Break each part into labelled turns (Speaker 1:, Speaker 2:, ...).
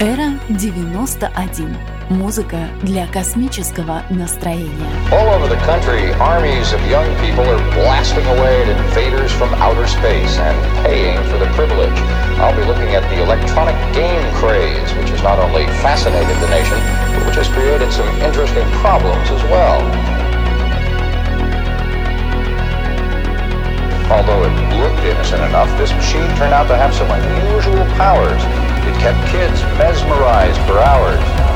Speaker 1: Эра 91. Музыка для космического настроения.
Speaker 2: All over the country, armies of young people are blasting away at invaders from outer space and paying for the privilege. I'll be looking at the electronic game craze, which has not only fascinated the nation, but which has created some interesting problems as well. Although it looked innocent enough, this machine turned out to have some unusual powers. It kept kids mesmerized for hours.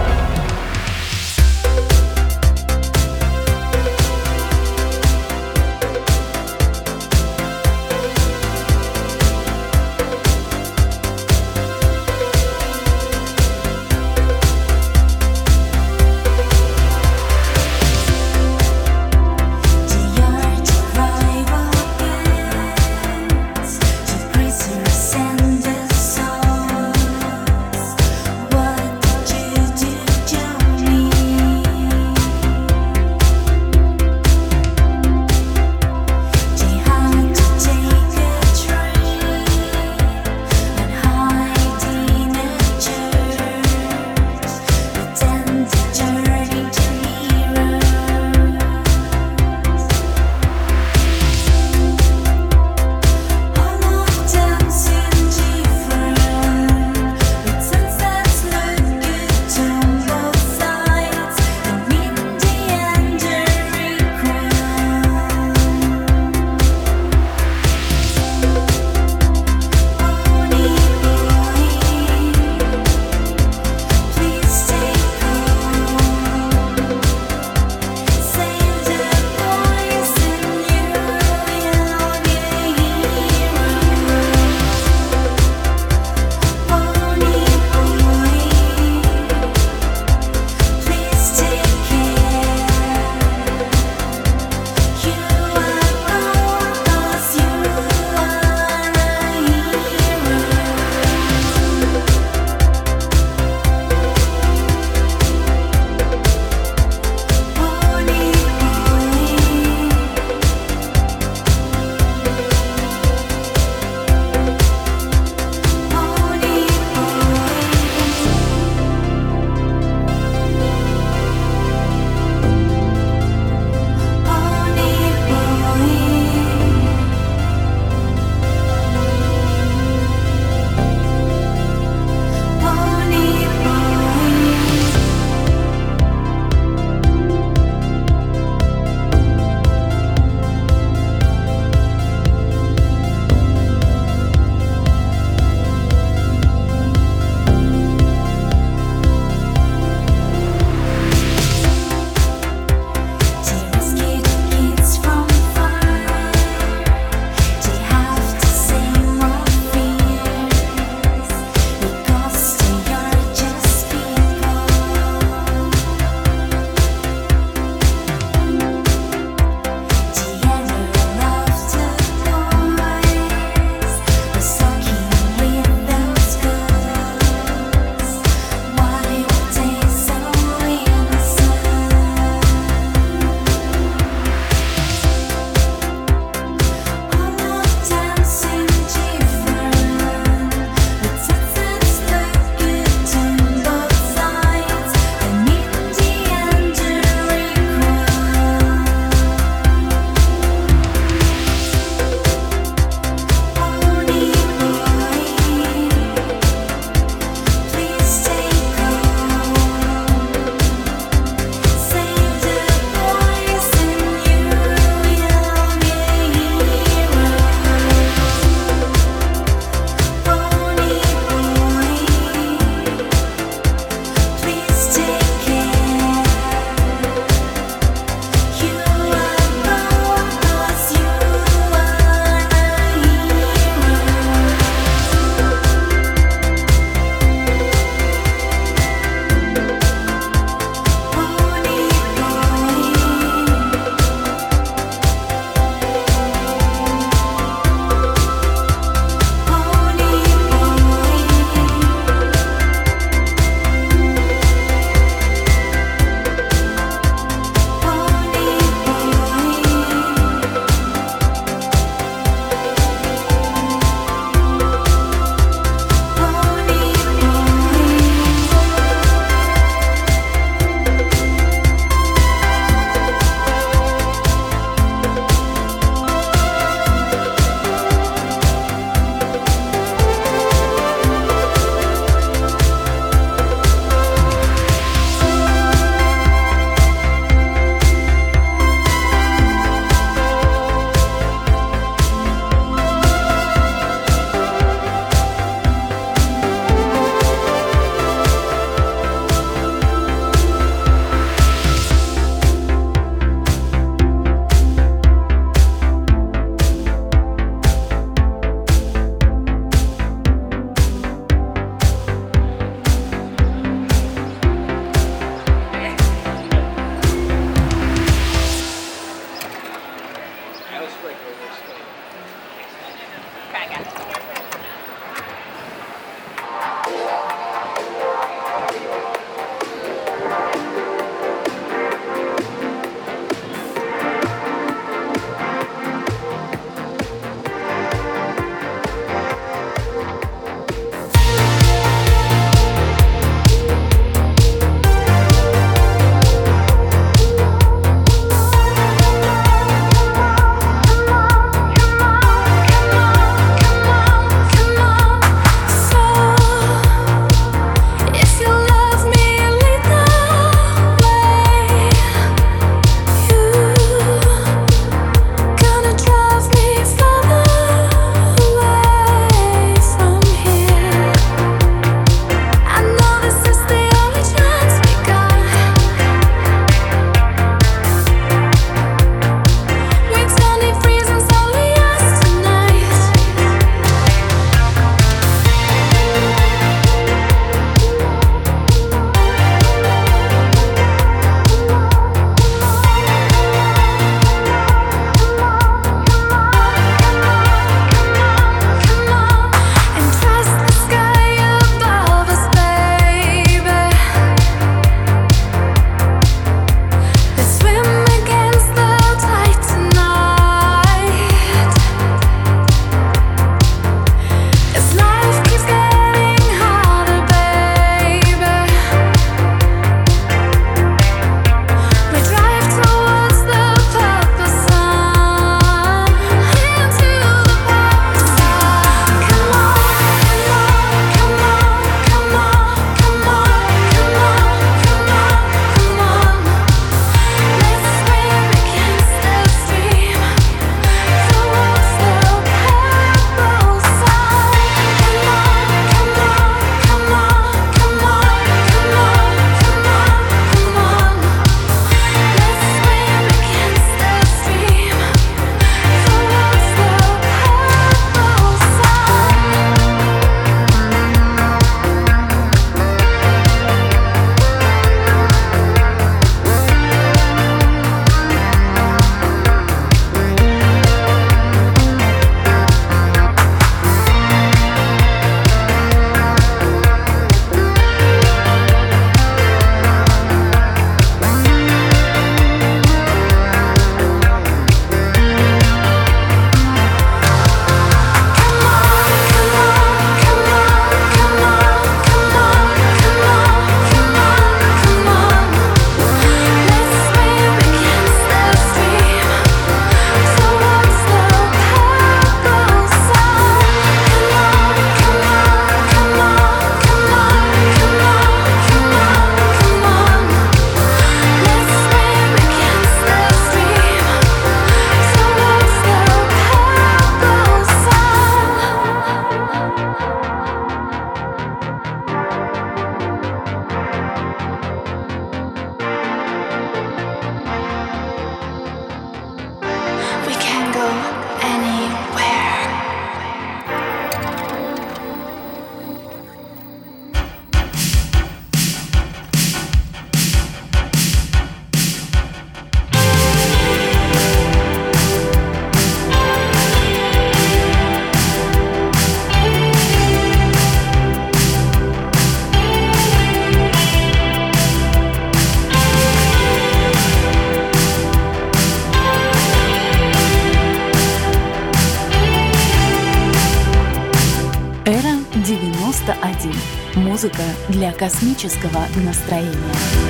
Speaker 1: для космического настроения.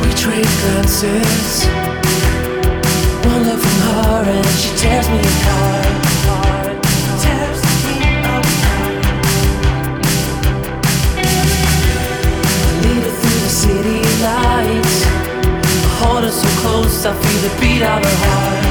Speaker 3: We trade concerts, one look from her and she tears me apart. City lights, I hold her so close, I feel the beat of her heart.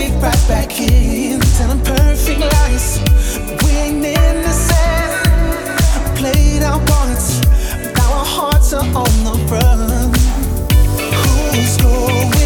Speaker 3: me right back in, telling perfect lies. But we ain't innocent. I played our once, now our hearts are on the
Speaker 4: run. Who's going?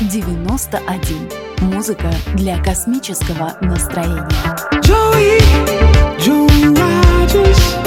Speaker 1: 91. Музыка для космического настроения.
Speaker 5: Joey, Joey Rogers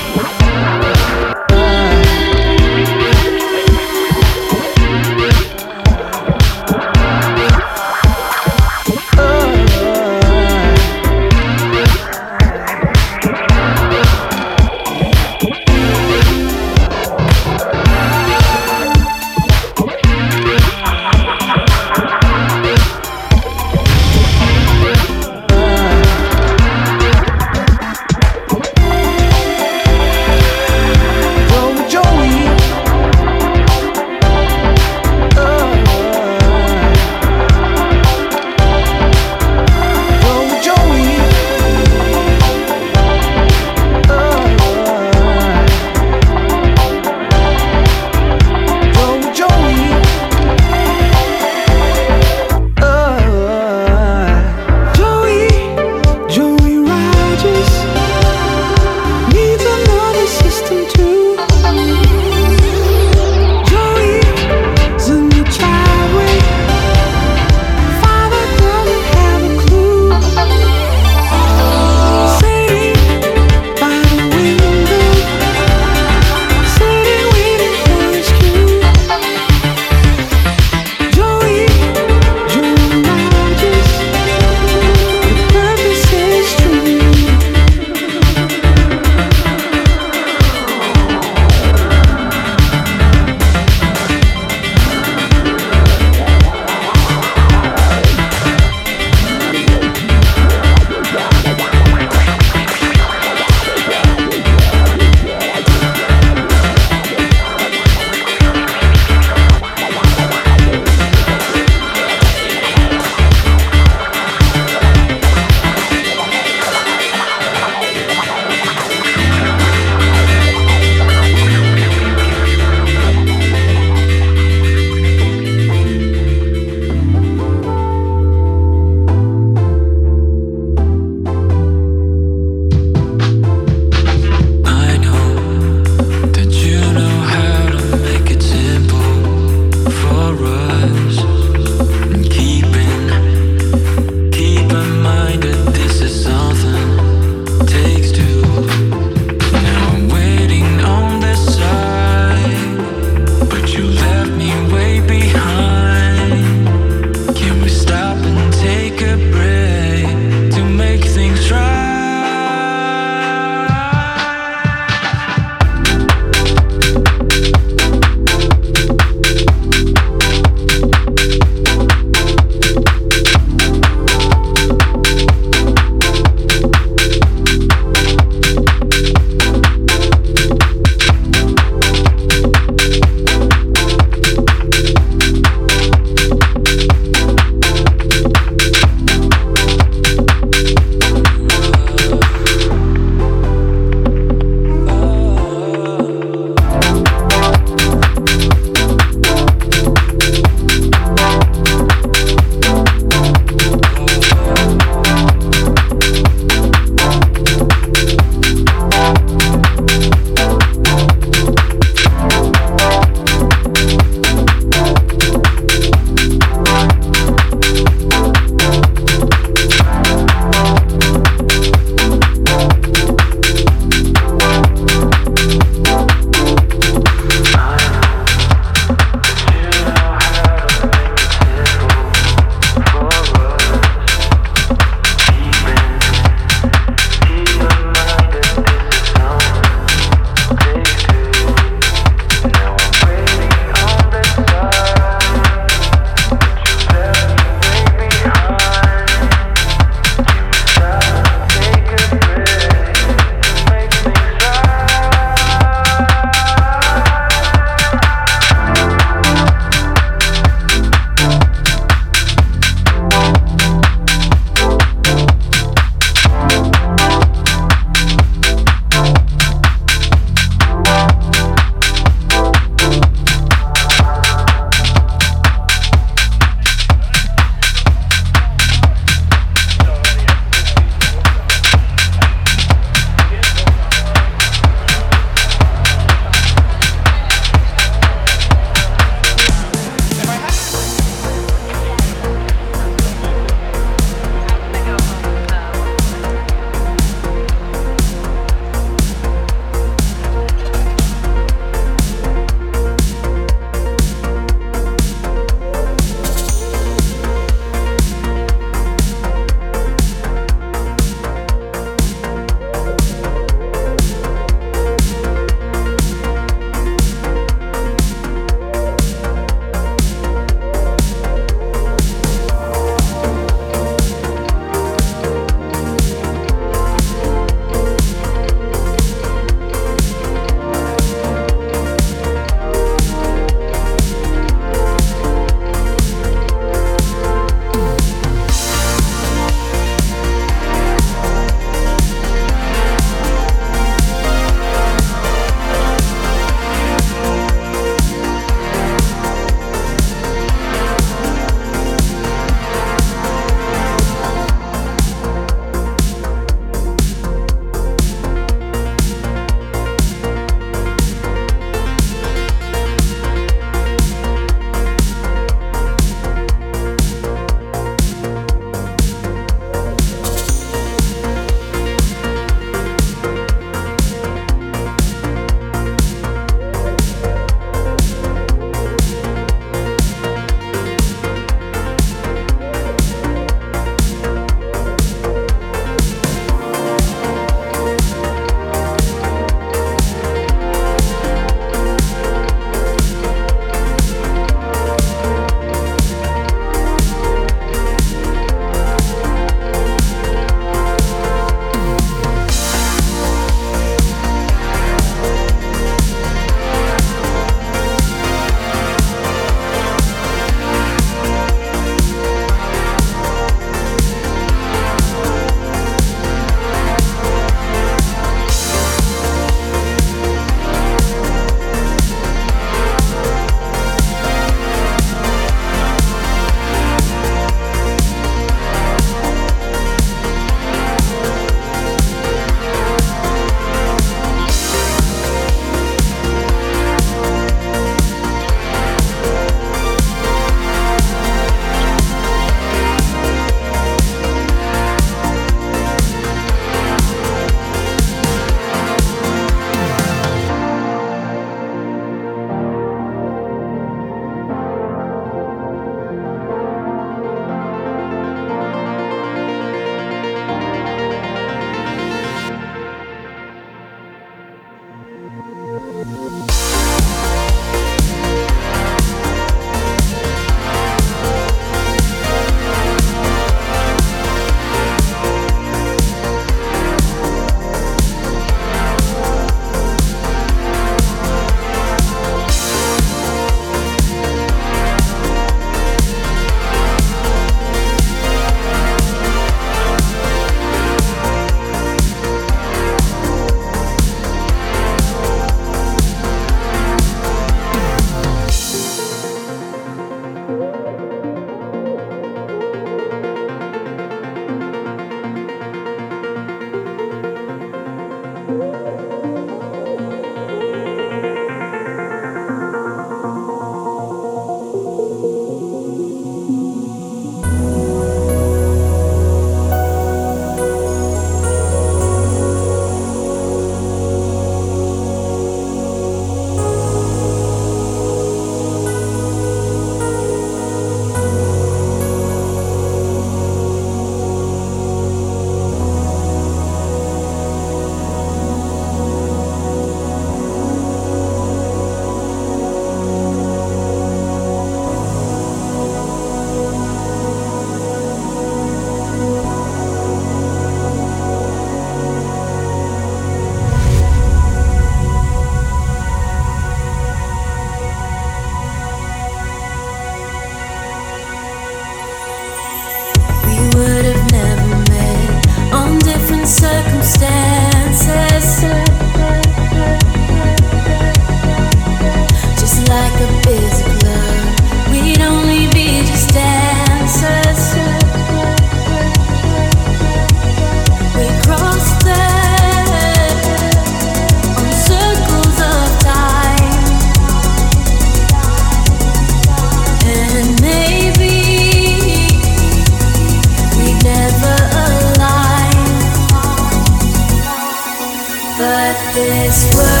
Speaker 6: you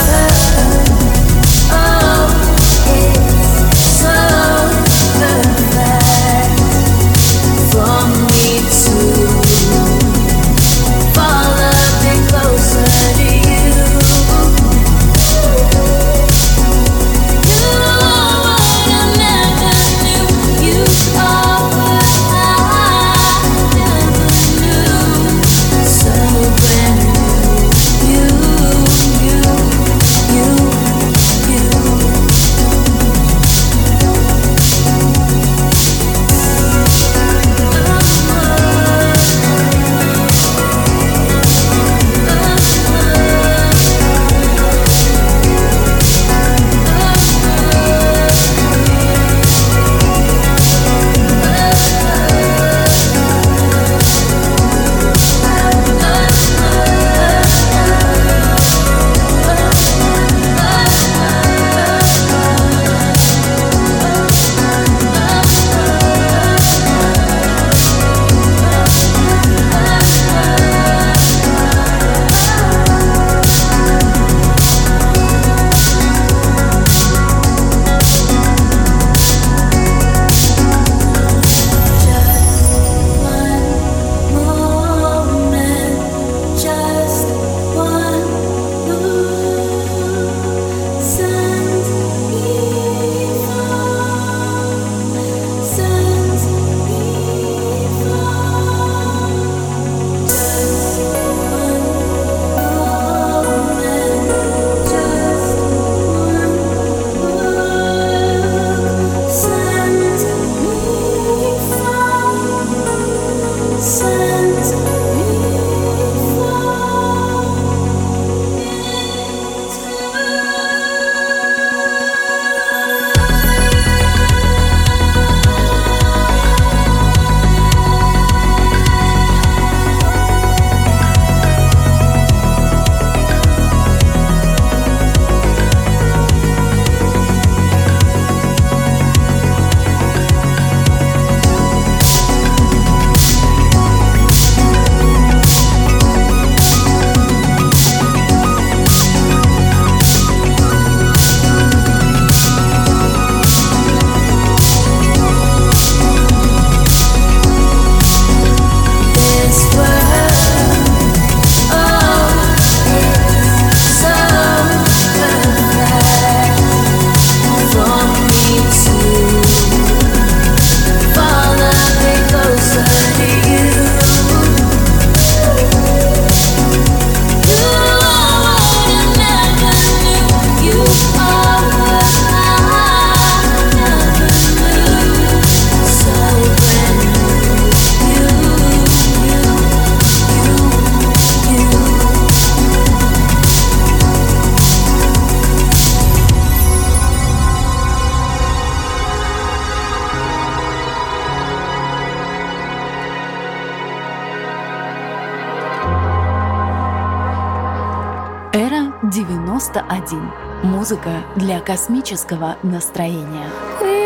Speaker 1: 91. Музыка для космического настроения.
Speaker 7: We